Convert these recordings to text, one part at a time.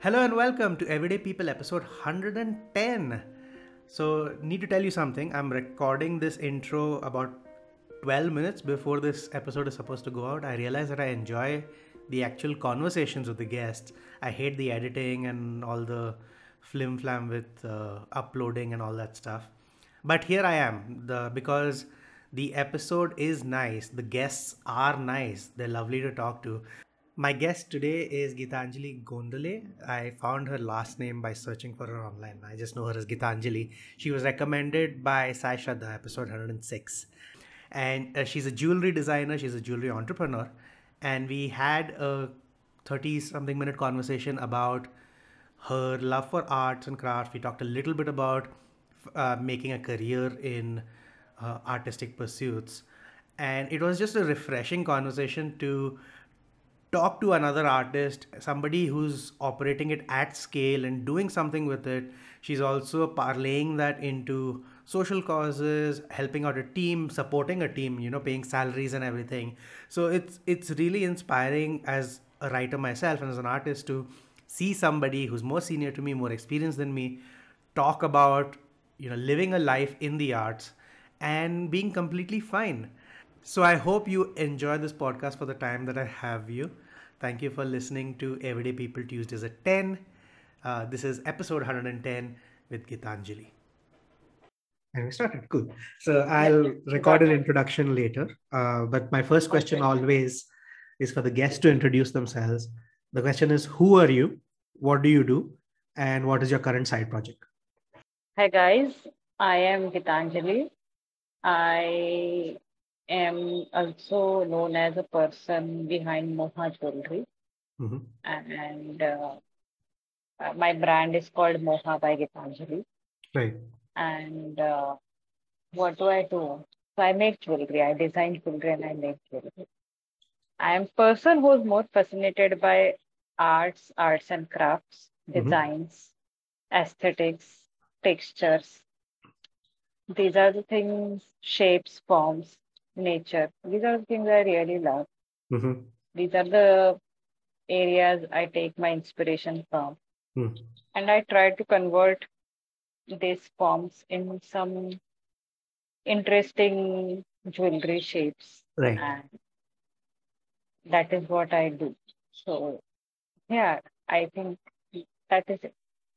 Hello and welcome to Everyday People episode 110. So, need to tell you something. I'm recording this intro about 12 minutes before this episode is supposed to go out. I realize that I enjoy the actual conversations with the guests. I hate the editing and all the flim flam with uh, uploading and all that stuff. But here I am, the because the episode is nice. The guests are nice. They're lovely to talk to. My guest today is Gitanjali Gondale. I found her last name by searching for her online. I just know her as Gitanjali. She was recommended by Sai Shraddha, episode 106. And uh, she's a jewelry designer, she's a jewelry entrepreneur. And we had a 30 something minute conversation about her love for arts and crafts. We talked a little bit about uh, making a career in uh, artistic pursuits. And it was just a refreshing conversation to talk to another artist, somebody who's operating it at scale and doing something with it. She's also parlaying that into social causes, helping out a team, supporting a team, you know, paying salaries and everything. So it's it's really inspiring as a writer myself and as an artist to see somebody who's more senior to me, more experienced than me, talk about, you know, living a life in the arts and being completely fine. So I hope you enjoy this podcast for the time that I have you. Thank you for listening to Everyday People Tuesdays at 10. Uh, this is episode 110 with Gitanjali. And we started. Cool. So I'll record an introduction later. Uh, but my first question Okay. always is for the guests to introduce themselves. The question is Who are you? What do you do? And what is your current side project? Hi guys, I am Gitanjali. I am also known as a person behind Moha Jewelry, Mhm. and uh, uh, my brand is called Moha by Gitanjali. Right. And uh, what do I do? So I make jewelry. I design jewelry and I make jewelry. I am person who's more fascinated by arts, arts and crafts, Mhm. designs, aesthetics, textures. These are the things, shapes, forms, nature. These are the things I really love. Mhm. These are the areas I take my inspiration from. Hmm. And I try to convert these forms in some interesting jewelry shapes. Right. And that is what I do. So, yeah, I think that is it.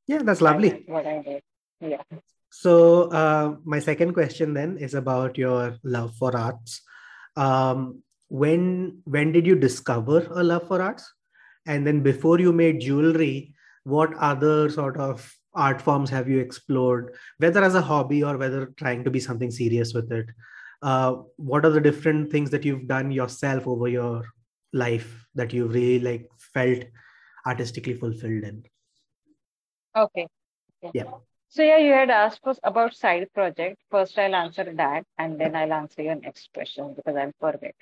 Yeah, that's lovely. That's What I do. Yeah. So, uh, my second question then is about your love for arts. Um, when when did you discover a love for arts? And then before you made jewelry, what other sort of art forms have you explored, whether as a hobby or whether trying to be something serious with it? Uh, what are the different things that you've done yourself over your life that you've really like felt artistically fulfilled in? Okay. Yeah. So yeah, you had asked us about side project. First, I'll answer that, and then I'll answer your next question because I'll forget.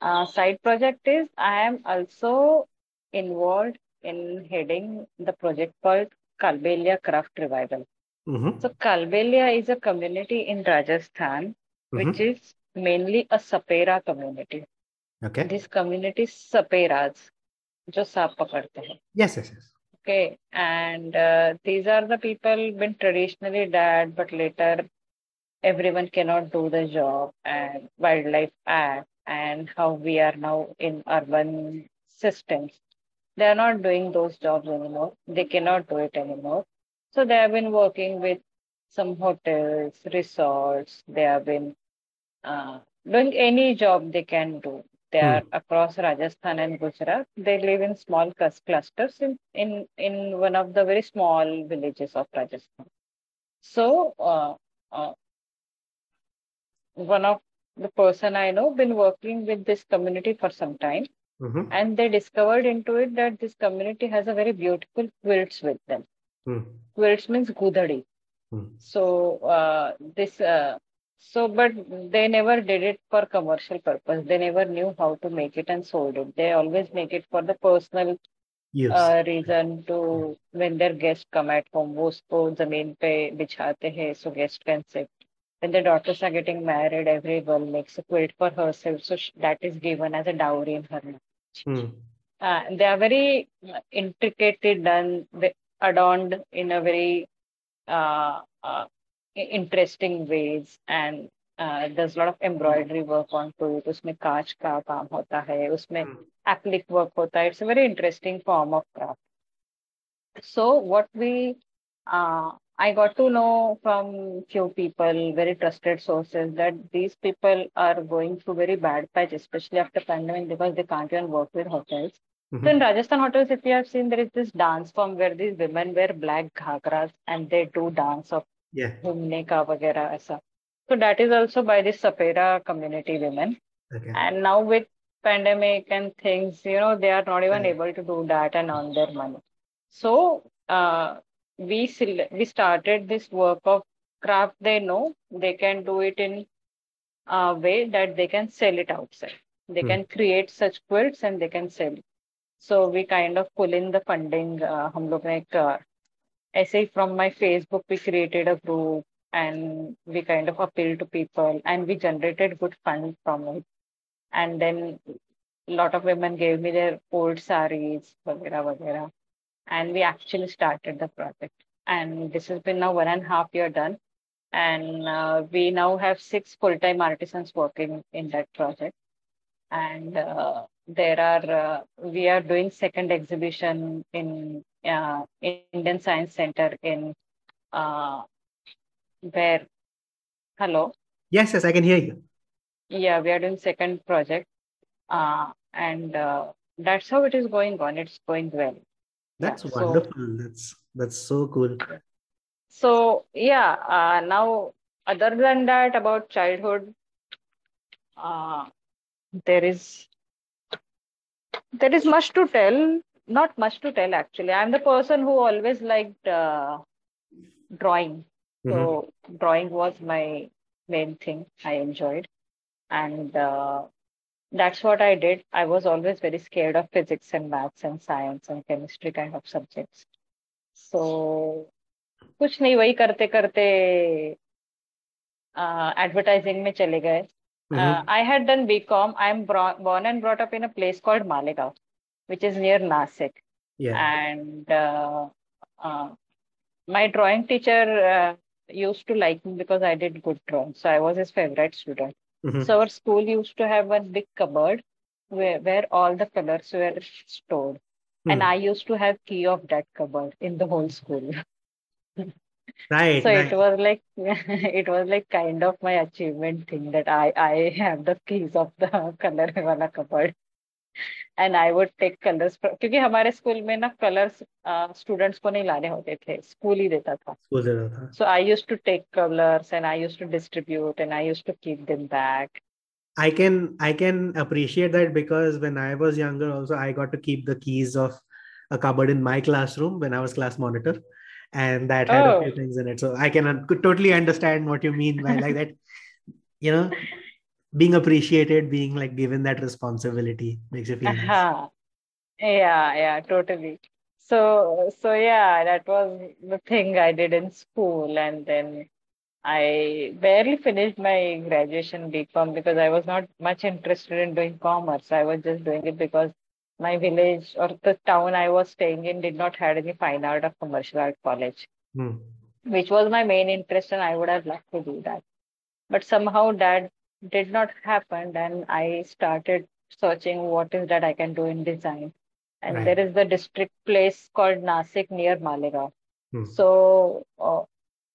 Uh, side project is I am also involved in heading the project called Kalbelia Craft Revival. Mhm, So Kalbelia is a community in Rajasthan, which mhm. is mainly a sapera community. Okay. This community is saperas, जो सांप पकड़ते हैं. Yes, yes, yes. Okay, and uh, these are the people been traditionally dead, but later everyone cannot do the job and wildlife act and how we are now in urban systems. They are not doing those jobs anymore. They cannot do it anymore. So they have been working with some hotels, resorts. They have been uh, doing any job they can do. They Hmm. are across Rajasthan and Gujarat. They live in small clusters in, in, in one of the very small villages of Rajasthan. So, uh, uh, one of the person I know been working with this community for some time, Mhm, and they discovered into it that this community has a very beautiful quilts with them. mm, Quilts means gudadi. mm. So uh, this uh, so but they never did it for commercial purpose. They never knew how to make it and sold it. They always make it for the personal Yes. uh, reason to when their guests come at home. वो उसको जमीन पे बिछाते हैं so guest can sit. When their daughters are getting married, everyone makes a quilt for herself. So sh- that is given as a dowry in her marriage. Mm. uh, they are very intricately done, adorned in a very uh, uh, interesting ways, and uh, there's a lot of embroidery work onto it. उसमें कांच का काम होता है, उसमें Hmm. acrylic work होता है. It's a very interesting form of craft. So what we, uh, I got to know from few people, very trusted sources, that these people are going through very bad patch, especially after pandemic, because they can't even work with hotels. So Mhm. in Rajasthan hotels, if you have seen, there is this dance form where these women wear black ghagras and they do dance of Yeah. घूमने का वगैरह ऐसा. So that is also by the Sapera community women. Okay. And now with pandemic and things, you know, they are not even Right. able to do that and earn their money. So uh, we sel- we started this work of craft. They know they can do it in a way that they can sell it outside. They Hmm. can create such quilts and they can sell. it. So we kind of pull in the funding. Uh, हम लोग ने एक uh, I say from my Facebook, we created a group and we kind of appealed to people and we generated good funds from it. And then a lot of women gave me their old saris, vagera, vagera. And we actually started the project. And this has been now one and a half year done. And uh, we now have six full-time artisans working in that project. And uh, there are, uh, we are doing second exhibition in uh, Indian Science Center in uh, where, hello? Yes, yes, I can hear you. Yeah, we are doing second project. Uh, and uh, that's how it is going on. It's going well. That's Yeah, so- wonderful. That's that's so cool. So yeah, uh, now other than that about childhood, uh, there is there is much to tell. Not much to tell actually. I'm the person who always liked uh, drawing. Mhm. So drawing was my main thing I enjoyed, and uh, that's what I did. I was always very scared of physics and maths and science and chemistry kind of subjects. So कुछ नहीं वही करते करते advertising में चले गए Mhm. I had done BCom. I'm bro- born and brought up in a place called Malegaon, which is near Nasik. Yeah. And uh, uh, my drawing teacher uh, used to like me because I did good drawing. So I was his favorite student. Mhm. So our school used to have one big cupboard where, where all the colors were stored. And Hmm. I used to have key of that cupboard in the whole school. Right. So right. it was like it was like kind of my achievement thing that I I have the keys of the color वाला cupboard. And I would take colors from, क्योंकि हमारे school में ना colours students को नहीं लाने होते थे स्कूल ही देता था School से रहा था. so I used to take colors and I used to distribute and I used to keep them back I can I can appreciate that because when I was younger also I got to keep the keys of a cupboard in my classroom when I was class monitor and that had a few Oh. things in it so I can un- totally understand what you mean by like that you know being appreciated being like given that responsibility makes you feel uh-huh. yeah yeah totally so so yeah that was the thing I did in school and then I barely finished my graduation BCom because I was not much interested in doing commerce. I was just doing it because my village or the town I was staying in did not have any fine art or commercial art college, Hmm. which was my main interest, and I would have loved to do that. But somehow that did not happen, and I started searching what is that I can do in design. And Right. there is the district place called Nasik near Malegaon. Hmm. So uh,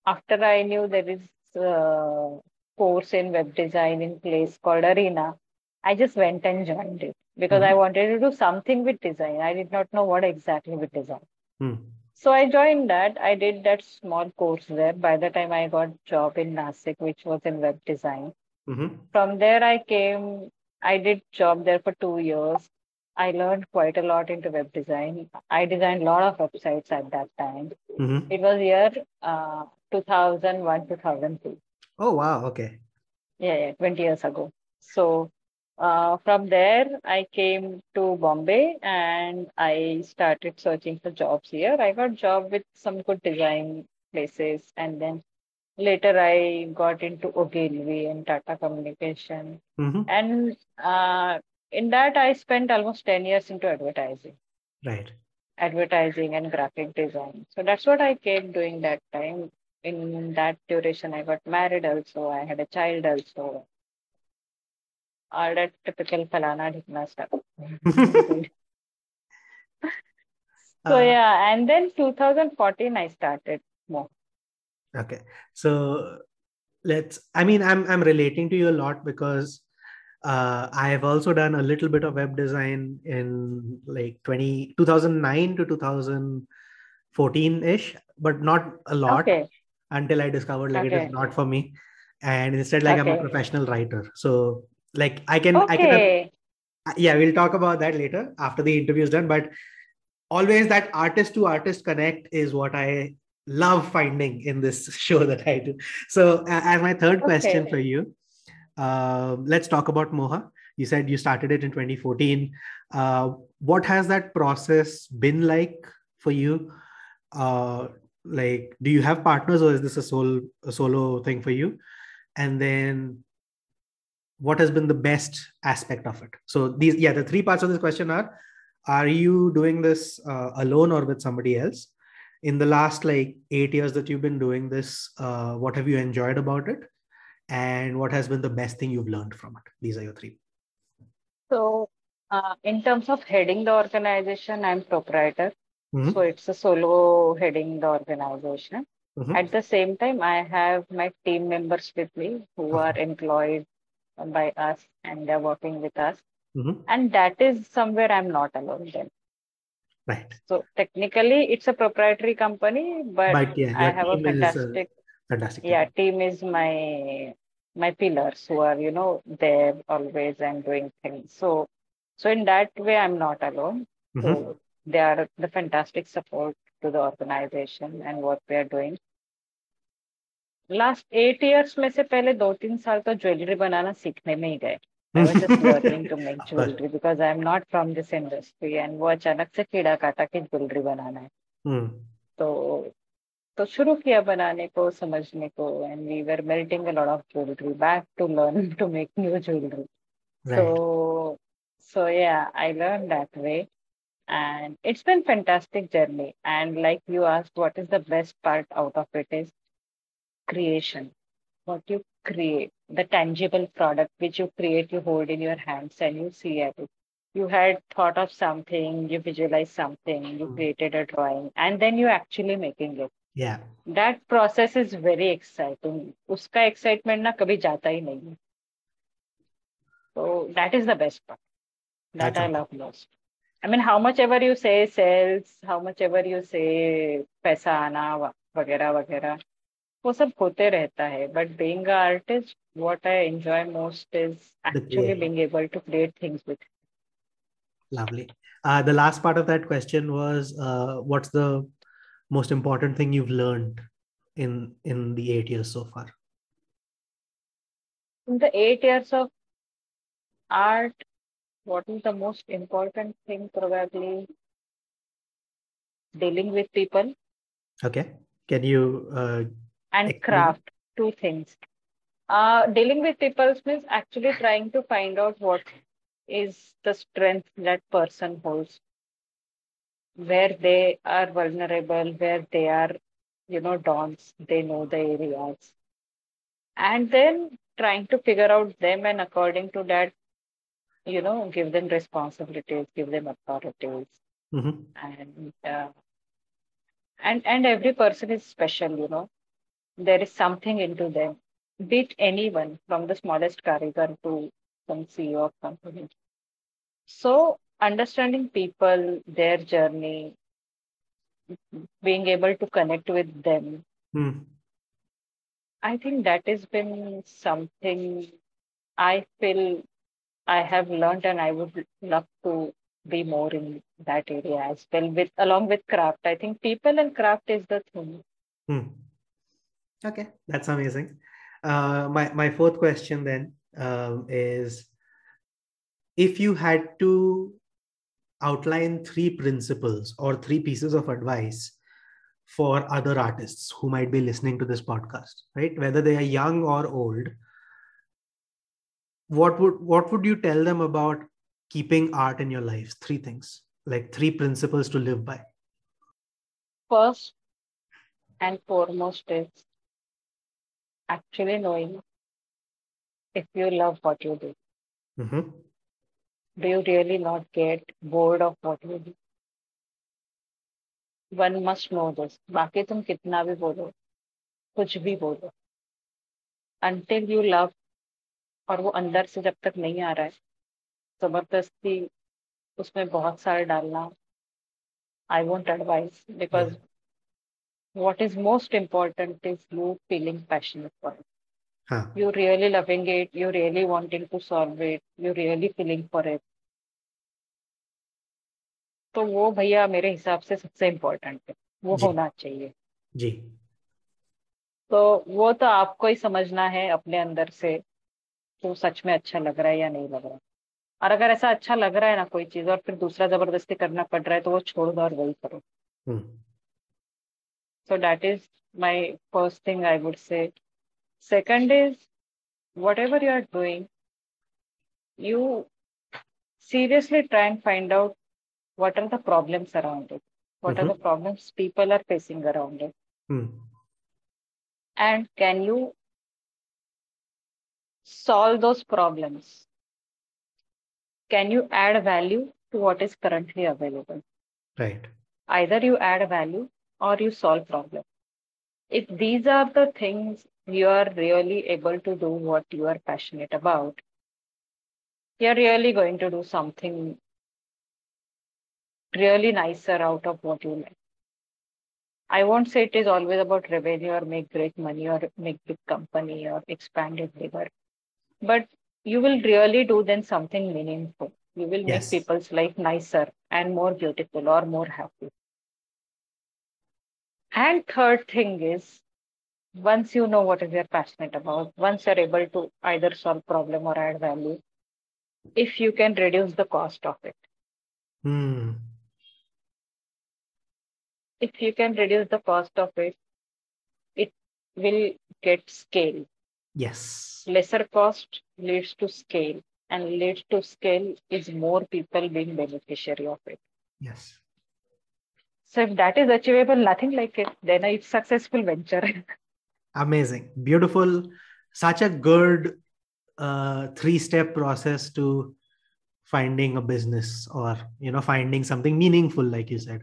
after I knew there is a course in web design in place called Arena, I just went and joined it because I wanted to do something with design. I did not know what exactly with design. Hmm. So I joined that. I did that small course there. By the time I got job in Nasik, which was in web design. Mhm. From there I came. I did job there for two years. I learned quite a lot into web design. I designed a lot of websites at that time. Mhm. It was year uh, 2001, 2002. Oh wow okay Yeah, yeah, 20 years ago. So uh, from there, I came to Bombay and I started searching for jobs here. I got job with some good design places, and then later I got into Ogilvy and Tata Communication. Mhm. And uh, in that I spent almost 10 years into advertising. Right. Advertising and graphic design. So that's what I kept doing that time. In that duration, I got married also. I had a child also. All that typical falana dhikna stuff. so Uh, yeah, and then 2014 I started more. Okay. So let's I mean I'm I'm relating to you a lot because uh, I have also done a little bit of web design in like 20 2009 to 2014 ish, but not a lot Okay. until I discovered like it Okay. is not for me. And instead, like I'm a professional writer. So like I can I can Okay. yeah we'll talk about that later after the interview is done but always that artist to artist connect is what i love finding in this show that i do. So as my third question for you um, let's talk about moha. You said you started it in 2014 uh, what has that process been like for you? Uh, like do you have partners or is this a solo a solo thing for you? And then what has been the best aspect of it? So these yeah the three parts of this question are are you doing this uh, alone or with somebody else? In the last like eight years that you've been doing this uh, what have you enjoyed about it? And what has been the best thing you've learned from it? These are your three. So, uh, in terms of heading the organization, I'm proprietor. Mhm, So it's a solo heading the organization. mhm, At the same time, I have my team members with me who Okay. are employed by us and they're working with us. mhm. And that is somewhere I'm not alone then. right So technically, it's a proprietary company, but but yeah I have a uh, fantastic fantastic yeah team is my my pillars who are you know there always and doing things so so in that way i'm not alone Mhm, so they are the fantastic support to the organization and what we are doing last eight years में से पहले दो तीन साल तो jewellery बनाना सीखने में ही गए। I was just learning to make jewellery because I am not from this industry and वो अचानक से कीड़ा काटा कि ज्वेलरी बनाना है। Hmm, तो तो शुरू किया बनाने को समझने को and we were melting a lot of jewellery back to learn to make new jewellery so so yeah i learned that way and it's been fantastic journey and like you asked what is the best part out of it is creation what you create the tangible product which you create you hold in your hands and you see at it you had thought of something you visualized something you Mm. created a drawing and then you actually making it yeah that process is very exciting उसका excitement ना कभी जाता ही नहीं है so that is the best part that That's I awesome. love most I mean how much ever you say sales how much ever you say पैसा आना व- वगैरह वगैरह वो सब होते रहता है but being an artist what I enjoy most is actually creation. being able to create things with Lovely. Uh, the last part of that question was, uh, what's the most important thing you've learned in in the eight years so far? in the eight years of art, what is the most important thing? Probably dealing with people Okay. Can you? Uh, and craft. Two things. Uh, dealing with people means actually trying to find out what is the strength that person holds, where they are vulnerable, where they are, you know, dons, they know the areas. And then trying to figure out them and according to that, you know, give them responsibilities, give them authorities. mhm. And uh, and and every person is special, you know. There is something into them. Beat anyone from the smallest karigar to some CEO of company. So understanding people, their journey, being able to connect with them, Hmm. I think that has been something I feel I have learned and I would love to be more in that area as well with along with craft. I think people and craft is the thing. Hmm. Okay, that's amazing. Uh, my my fourth question then um, is, if you had to outline three principles or three pieces of advice for other artists who might be listening to this podcast, right? Whether they are young or old, what would what would you tell them about keeping art in your lives? Three things, like three principles to live by. First and foremost is actually knowing if you love what you do. Mm-hmm. Do you really not get bored of what you do? One must know this. बाकी तुम कितना भी बोलो कुछ भी बोलो until you love और वो अंदर से जब तक नहीं आ रहा है ज़बरदस्ती उसमें बहुत सारे डालना I won't advice because what is most important is you feeling passionate for it. Huh. You really loving it, you really wanting to solve it, you really feeling for it. तो वो भैया मेरे हिसाब से सबसे इम्पोर्टेंट है वो। होना चाहिए जी तो वो तो आपको ही समझना है अपने अंदर से तो सच में अच्छा लग रहा है या नहीं लग रहा है और अगर ऐसा अच्छा लग रहा है ना कोई चीज़ और फिर दूसरा ज़बरदस्ती करना पड़ रहा है तो वो छोड़ दो और वही करो Hmm. So that is my first thing I would say. Second is whatever you are doing, you seriously try and find out what are the problems around it. What are Mhm. the problems people are facing around it? Hmm. And can you solve those problems? Can you add value to what is currently available? Right. either you add value or you solve problem? If these are the things you are really able to do what you are passionate about you're really going to do something really nicer out of what you like. I won't say it is always about revenue or make great money or make big company or expand it bigger but you will really do then something meaningful. You will Yes. make people's life nicer and more beautiful or more happy and third thing is once you know what is you're passionate about once you're able to either solve problem or add value if you can reduce the cost of it Hmm. if you can reduce the cost of it it will get scale Yes. lesser cost leads to scale and leads to scale is more people being beneficiary of it Yes. So if that is achievable nothing like it then it's successful venture. Amazing. Beautiful. Such a good uh, three step process to finding a business or you know finding something meaningful like you said.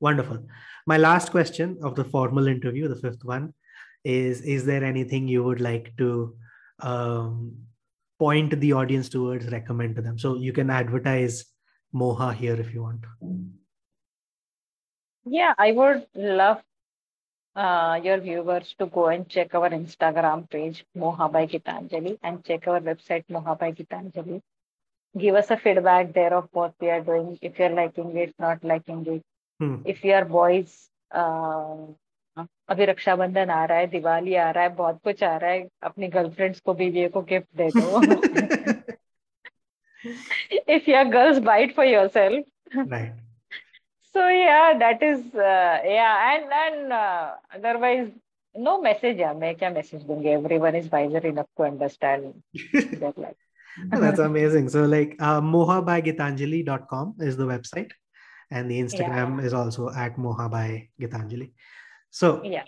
Wonderful. My last question of the formal interview the fifth one is is there anything you would like to um, point the audience towards recommend to them? So you can advertise moha here if you want Yeah, I would love uh, your viewers to go and check our Instagram page, Moha by Gitanjali, and check our website, Moha by Gitanjali. Give us a feedback there of what we are doing, if you're liking it, not liking it. Hmm. If you are boys, uh, अभी रक्षाबंधन आ रहा है दिवाली आ रहा है बहुत कुछ आ रहा है अपनी गर्लफ्रेंड्स को बीवी को गिफ्ट दे दो if you are girls buy it for yourself right so yeah that is uh, yeah and and uh, otherwise no message yeah make a message dunge everyone is wiser enough to understand that's amazing. So like uh, moha by gitanjali.com is the website and the instagram yeah. is also at moha by gitanjali so yeah.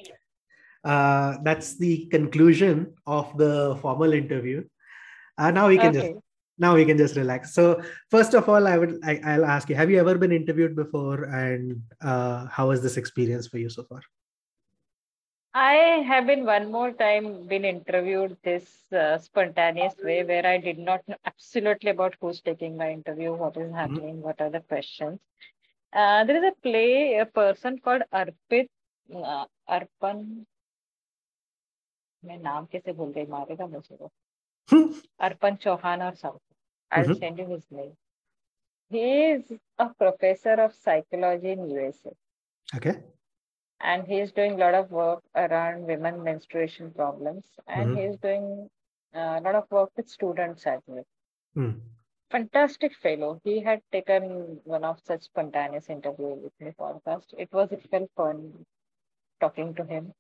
uh, that's the conclusion of the formal interview. Uh, now we can okay. just now we can just relax. So, first of all, I would I, I'll ask you: Have you ever been interviewed before, and uh, how was this experience for you so far? I have been one more time been interviewed this uh, spontaneous way where I did not know absolutely about who's taking my interview, what is happening, what are the questions. Uh, there is a play, a person called Arpit uh, Arpan. मैं नाम कैसे भूल गई मारेगा मुझे वो Arpan Chauhan or something. I'll Mhm. send you his name. He is a professor of psychology in USA Okay. and he is doing a lot of work around women menstruation problems and Mhm. he is doing uh, a lot of work with students as well. Hmm. Fantastic fellow. He had taken one of such spontaneous interview with my podcast. It was it felt fun talking to him.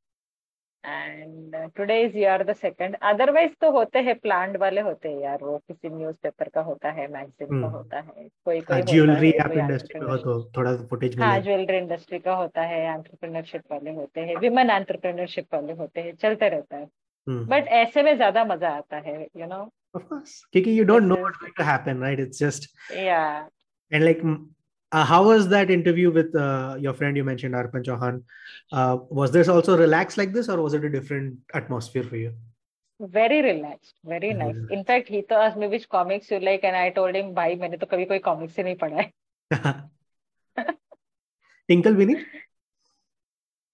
And today is you are the second otherwise तो होते हैं plant वाले होते हैं यार वो। किसी newspaper का होता है मैगजीन का हम्म। होता है। कोई कोई ज्वेलरी आप इंडस्ट्री हो एंटरप्रेन्योरशिप तो थोड़ा फुटेज हाँ मिलेगा ज्वेलरी इंडस्ट्री का होता है एंटरप्रेन्योरशिप वाले होते हैं विमेन एंटरप्रेन्योरशिप वाले होते हैं चलते रहता है। हम्म। बट ऐसे में ज़्यादा मज़ा आता है यू नो of course क्योंकि you don't know this what's going to happen right? It's just is या and like mm, uh, how was that interview with uh, your friend you mentioned Arpan Chauhan uh, was this also relaxed like this or was it a different atmosphere for you very relaxed very Very nice relaxed. in fact he तो asked me which comics you like and I told him भाई मैंने तो कभी कोई comics ही नहीं पढ़ा है tinkle भी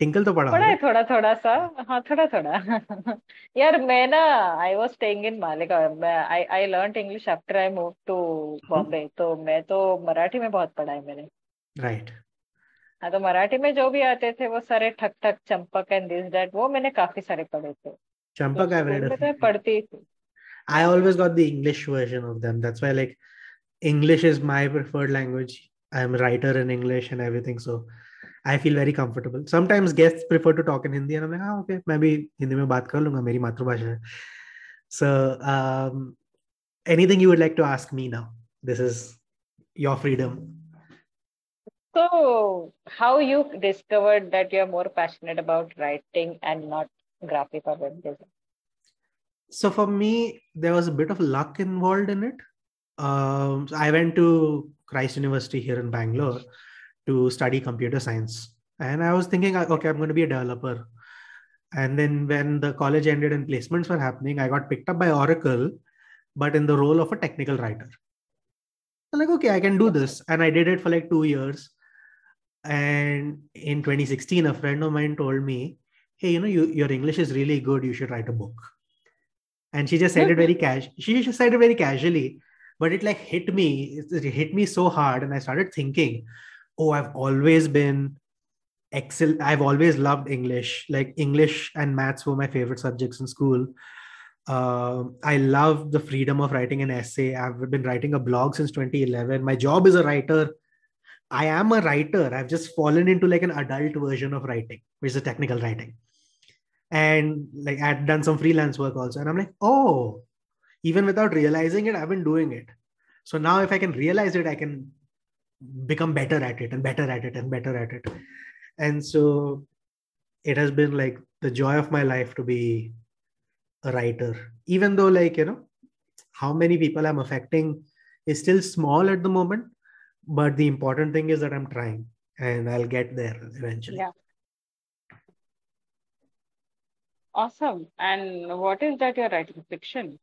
टिंकल तो पढ़ा पढ़ा है थोड़ा थोड़ा सा। हाँ थोड़ा थोड़ा यार मैं ना I was staying in Malegaon I I learn English after I move to Bombay तो मैं तो मराठी में बहुत पढ़ा है मैंने। राइट हाँ तो मराठी में जो भी आते थे वो सारे ठक ठक चंपक एंड दिस दैट वो मैंने काफ़ी सारे पढ़े थे। तो Champak I've स्कूल में तो मैं पढ़ती थी। I always got the English version of them. That's why, like, English is my preferred language. I'm a writer in English and everything, so I feel very comfortable. Sometimes guests prefer to talk in Hindi, and I'm like, ah, okay, मैं भी हिंदी में बात कर लूंगा मेरी मातृभाषा है. So, um, anything you would like to ask me now? This is your freedom. So, how you discovered that you're more passionate about writing and not graphic or web design? So for me, there was a bit of luck involved in it. Um, so I went to Christ University here in Bangalore to study computer science, and I was thinking, uh, okay, I'm going to be a developer. And then when the college ended and placements were happening, I got picked up by Oracle, but in the role of a technical writer. I'm like, okay, I can do this, and I did it for like two years. And in 2016, a friend of mine told me, "Hey, you know, you, your English is really good. You should write a book." and she just said it very cash she just said it very casually but it like hit me it, it hit me so hard and i started thinking oh i've always been excel i've always loved english. Like english and maths were my favorite subjects in school. Um, i love the freedom of writing an essay. I've been writing a blog since 2011 my job is a writer. I am a writer. I've just fallen into like an adult version of writing which is technical writing. And like I'd done some freelance work also. And I'm like, oh, even without realizing it, I've been doing it. So now if I can realize it, I can become better at it and better at it and better at it. And so it has been like the joy of my life to be a writer, even though like, you know, how many people I'm affecting is still small at the moment. But the important thing is that I'm trying and I'll get there eventually. Yeah. Awesome. And what is that you're writing? Fiction?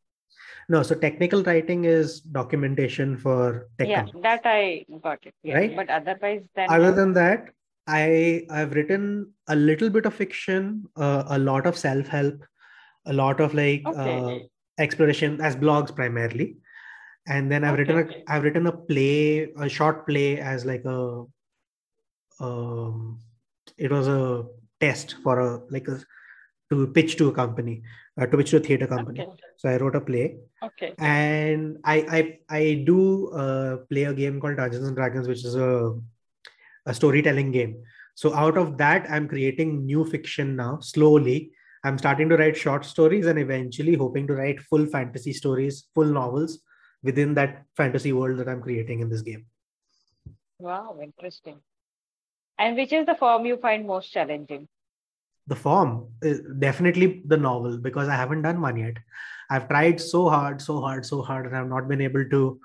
No, so technical writing is documentation for tech Yeah, companies. that I got it. Yeah. Right? But otherwise, then Other than that, I I've written a little bit of fiction, uh, a lot of self help, a lot of like Okay. uh, exploration as blogs primarily, and then I've written a Okay. I've written a play, a short play as like a um, it was a test for a like a to pitch to a company, uh, to pitch to a theater company. Okay. So I wrote a play, Okay. and I I I do uh, play a game called Dungeons and Dragons, which is a a storytelling game. So out of that, I'm creating new fiction now. Slowly, I'm starting to write short stories, and eventually hoping to write full fantasy stories, full novels within that fantasy world that I'm creating in this game. Wow, interesting. And which is the form you find most challenging? The form is definitely the novel because I haven't done one yet. I've tried so hard, so hard, so hard, and I've not been able to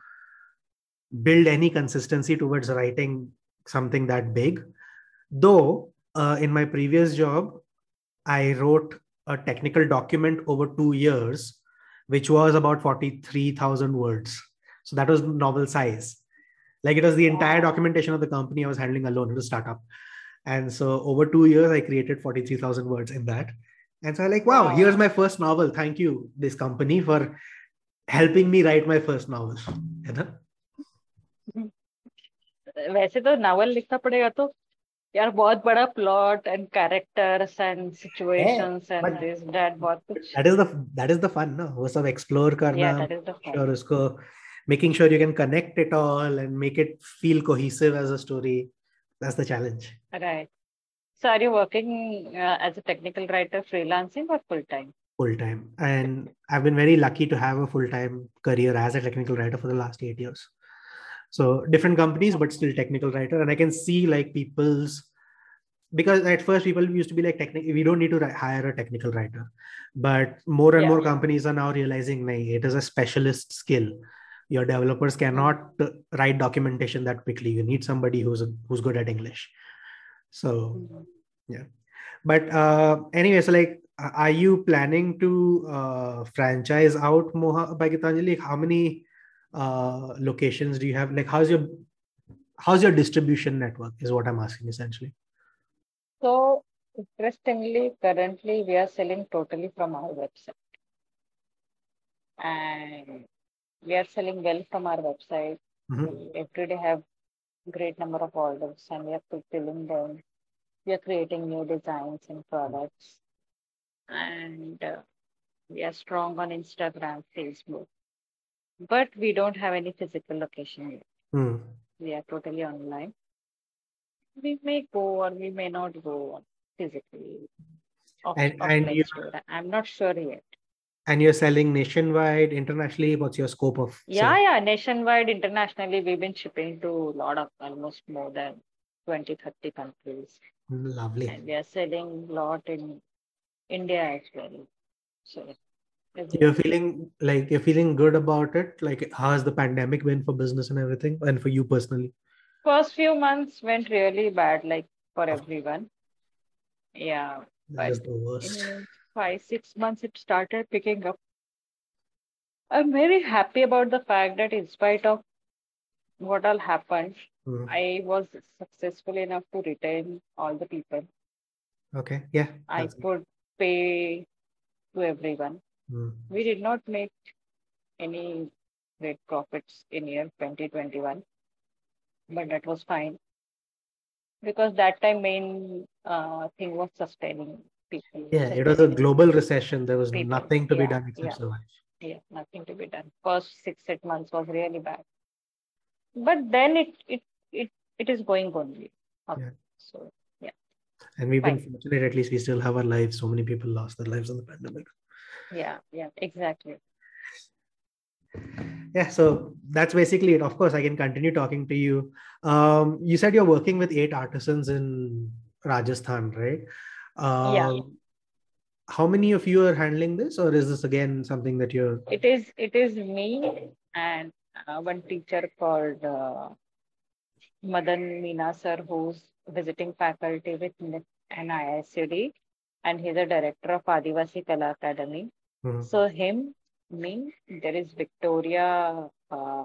build any consistency towards writing something that big. Though uh, in my previous job, I wrote a technical document over two years, which was about 43,000 words. So that was novel size. Like it was the entire documentation of the company I was handling alone. It was a startup. And so over two years, I created 43,000 words in that. And so I'm like, wow, Wow. here's my first novel. Thank you, this company, for helping me write my first novel. You know? वैसे तो novel लिखना पड़ेगा तो यार बहुत बड़ा plot and characters and situations and but- this that बहुत कुछ that is the that is the fun no वो सब explore या करना दैट इज द sure उसको making sure you can connect it all and make it feel cohesive as a story that's the challenge. Right. So are you working uh, as a technical writer freelancing or full time? Full time. And i've been very lucky to have a full time career as a technical writer for the last 8 years. So different companies but still technical writer. And i can see like people's because at first people used to be like technical we don't need to hire a technical writer. But more and yeah. more companies are now realizing nahi, it is a specialist skill your developers cannot write documentation that quickly you need somebody who's who's good at english so yeah but uh anyway so like are you planning to uh, franchise out Moha by Gitanjali? How many uh, locations do you have? Like, how's your how's your distribution network? Is what I'm asking essentially. So interestingly, currently we are selling totally from our website. And we are selling well from our website. Mm-hmm. We every day have great number of orders and we are fulfilling them. We are creating new designs and products. And uh, we are strong on Instagram, Facebook. But we don't have any physical location yet. Mm. We are totally online we may go or we may not go physically. Off, and, and you, I'm not sure yet. And you're selling nationwide, internationally. What's your scope of? Yeah, sale? yeah, nationwide, internationally. We've been shipping to a lot of almost more than 20, 30 countries. Lovely. And we are selling a lot in India as well. So you're feeling like you're feeling good about it. Like, how has the pandemic been for business and everything, and for you personally? first few months went really bad, like for oh. everyone. Yeah. That but the worst. Five, six months, it started picking up. I'm very happy about the fact that, in spite of what all happened, mm. I was successful enough to retain all the people. Okay. Yeah. I could pay to everyone. Mm. We did not make any great profits in year 2021 but that was fine because that time main uh, thing was sustaining people. Yeah, it was a global recession. There was people. nothing to yeah, be done except yeah. survive. Yeah, nothing to be done. First six eight months was really bad, but then it it it it is going only. Up. Yeah. So yeah. And we've fine. been fortunate. At least we still have our lives. So many people lost their lives in the pandemic. Yeah. Yeah. Exactly yeah so that's basically it of course i can continue talking to you um, you said you're working with eight artisans in rajasthan right um, yeah how many of you are handling this or is this again something that you're it is it is me and uh, one teacher called uh, madan meena sir who's visiting faculty with an IICD and he's a director of adivasi kala academy mm-hmm. so him me. There is Victoria, uh,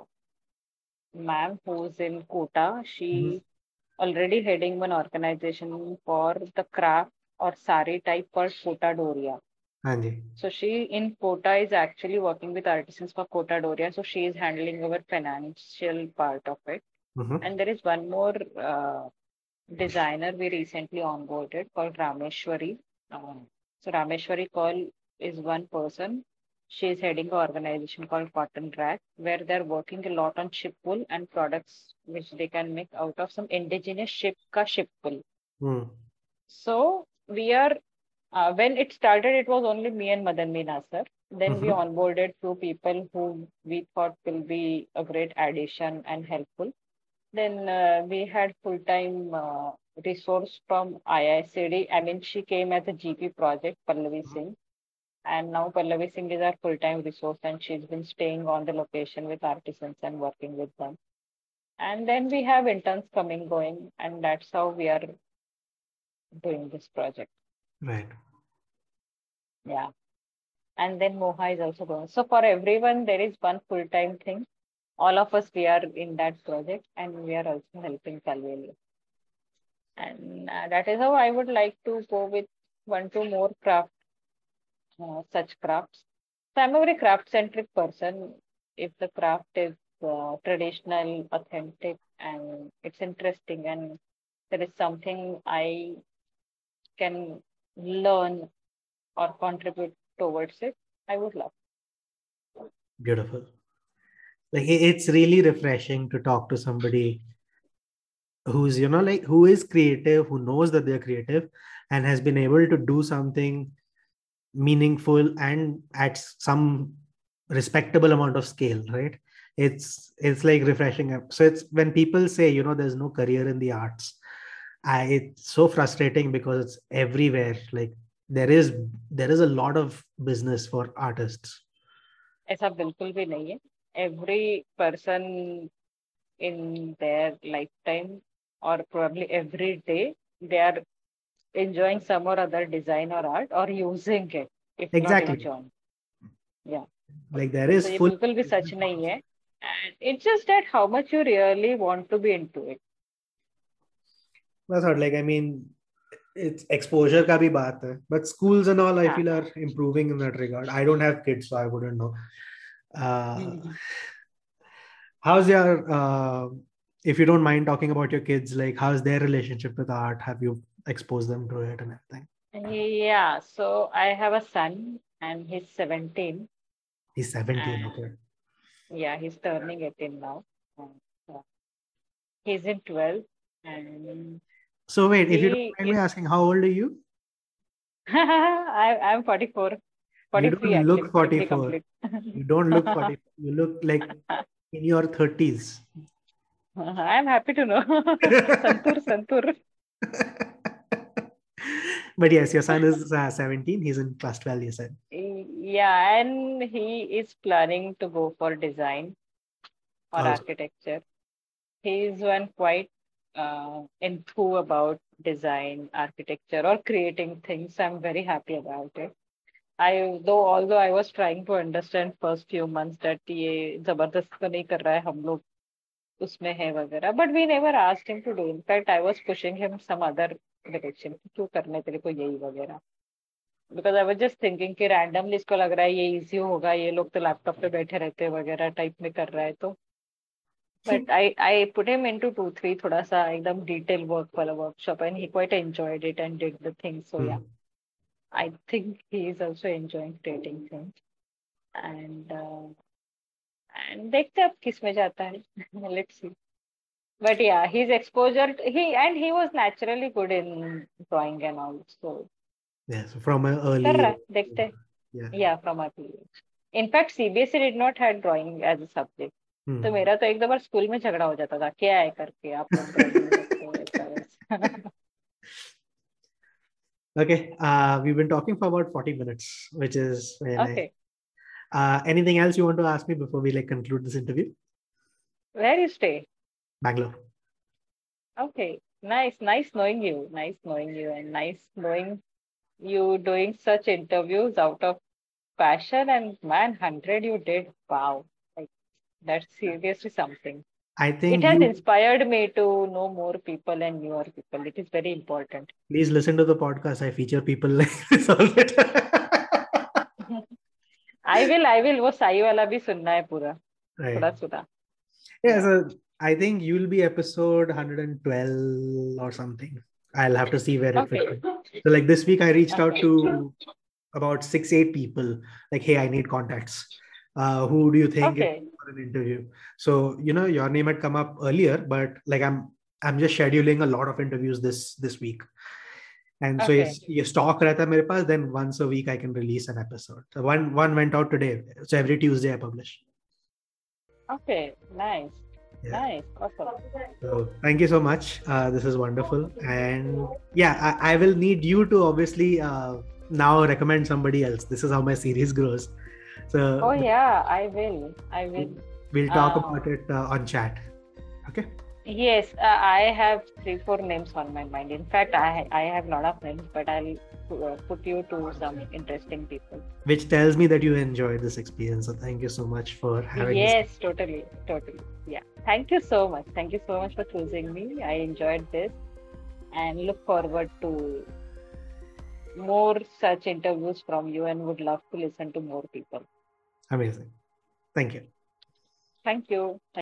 ma'am, who's in Kota. She mm-hmm. already heading one organization for the craft or sari type called Kota Doria. So she in Kota is actually working with artisans for Kota Doria. So she is handling our financial part of it. Mm-hmm. And there is one more uh, designer we recently onboarded called Rameshwari. Um, so Rameshwari Call is one person she is heading an organization called Cotton Rack, where they're working a lot on ship wool and products which they can make out of some indigenous ship ka ship wool. Mm. So we are, uh, when it started, it was only me and Madan Meena sir. Then mm-hmm. we onboarded two people who we thought will be a great addition and helpful. Then uh, we had full-time uh, resource from IICD. I mean, she came as a GP project, Pallavi Singh. And now Pallavi Singh is our full-time resource and she's been staying on the location with artisans and working with them. And then we have interns coming, going, and that's how we are doing this project. Right. Yeah. And then Moha is also going. So for everyone, there is one full-time thing. All of us, we are in that project and we are also helping Kalveli. And uh, that is how I would like to go with one, two more craft uh, such crafts. So I'm a very craft centric person. If the craft is uh, traditional, authentic, and it's interesting, and there is something I can learn or contribute towards it, I would love. Beautiful. Like it's really refreshing to talk to somebody who's you know like who is creative who knows that they're creative and has been able to do something meaningful and at some respectable amount of scale right it's it's like refreshing so it's when people say you know there's no career in the arts I, it's so frustrating because it's everywhere like there is there is a lot of business for artists ऐसा बिल्कुल भी नहीं है every person in their lifetime or probably every day they are enjoying some or other design or art or using it if exactly not enjoying yeah like there is so full बिल्कुल भी सच नहीं है and it's just that how much you really want to be into it that's not like i mean it's exposure ka bhi baat hai. But schools and all i Yeah. feel are improving in that regard. I don't have kids so i wouldn't know. Uh, Mhm. how's your uh, if you don't mind talking about your kids like how's their relationship with art? Have you exposed them to it and everything? Yeah so i have a son and he's 17 he's 17 Uh, okay. yeah he's turning 18 now. And, uh, he's in 12 and so wait if you he don't mind me asking how old are you? I, i'm 44 43 don't look actually, to 44. you don't look 44. you look like in your 30s i'm happy to know. Santoor santoor. But yes your son is uh, 17 he's in class 12 you said. Yeah and he is planning to go for design or Also. architecture. He's one quite uh, info about design architecture or creating things i'm very happy about it i though although i was trying to understand first few months that ये ज़बरदस्त तो नहीं कर रहा है हम लोग उसमें है वगैरह but we never asked him to do in fact i was pushing him some other direction कि क्यों करना है तेरे को यही वगैरह because I was just thinking कि रैंडमली इसको लग रहा है ये इजी होगा ये लोग तो लैपटॉप पे बैठे रहते हैं वगैरह टाइप में कर रहा है तो but I I put him into two three थोड़ा सा एकदम डिटेल वर्क वाला workshop and he quite enjoyed it and did the thing so या Hmm. I think he is also enjoying creating things. And uh, and देखते हैं अब किस में जाता है let's see. But yeah, his exposure he and he was naturally good in drawing and all. So yeah so from an early कर रहा है देखते हैं. yeah Yeah, from early age. In fact, CBSE did not had drawing as a subject. Hmm. तो मेरा तो एक दो बार स्कूल में झगड़ा हो जाता था क्या है करके आप लोग drawing नहीं करते हो, ऐसा वैसा। okay uh we've been talking for about 40 minutes which is very nice. okay. uh anything else you want to ask me before we like conclude this interview Where you stay? bangalore Okay, nice, nice knowing you. Nice knowing you, and nice knowing you doing such interviews out of passion. And man, hundred you did. Wow, like that's seriously something. i It think has you, inspired me to know more people and newer people. It is very important. please listen to the podcast i feature people like this all the time I will, I will. वो साई वाला भी सुनना है पूरा right थोड़ा सुना. Yeah, so I think you'll be episode 112 or something. I'll have to see where it Okay. fits. So, like this week, I reached out Okay. to about six, eight people. Like, hey, I need contacts. Uh, who do you think Okay. for an interview? So, you know, your name had come up earlier, but like I'm, I'm just scheduling a lot of interviews this this week. And so, yes, your stock rehta mere paas, then once a week I can release an episode. So one one went out today. So every Tuesday I publish. Okay. Nice. Yeah. Nice. Awesome. So thank you so much. Uh, this is wonderful, and yeah, I, I will need you to obviously uh, now recommend somebody else. This is how my series grows. So Oh yeah, I will. I will. we'll talk Ah. about it uh, on chat. Okay. Yes, uh, I have three, four names on my mind. In fact, I I have lot of names, but I'll uh, put you to some interesting people. Which tells me that you enjoyed this experience. So thank you so much for having this. Yes, totally, totally. Yeah. Thank you so much. Thank you so much for choosing me. I enjoyed this, and look forward to more such interviews from you, and would love to listen to more people. Amazing. Thank you. Thank you.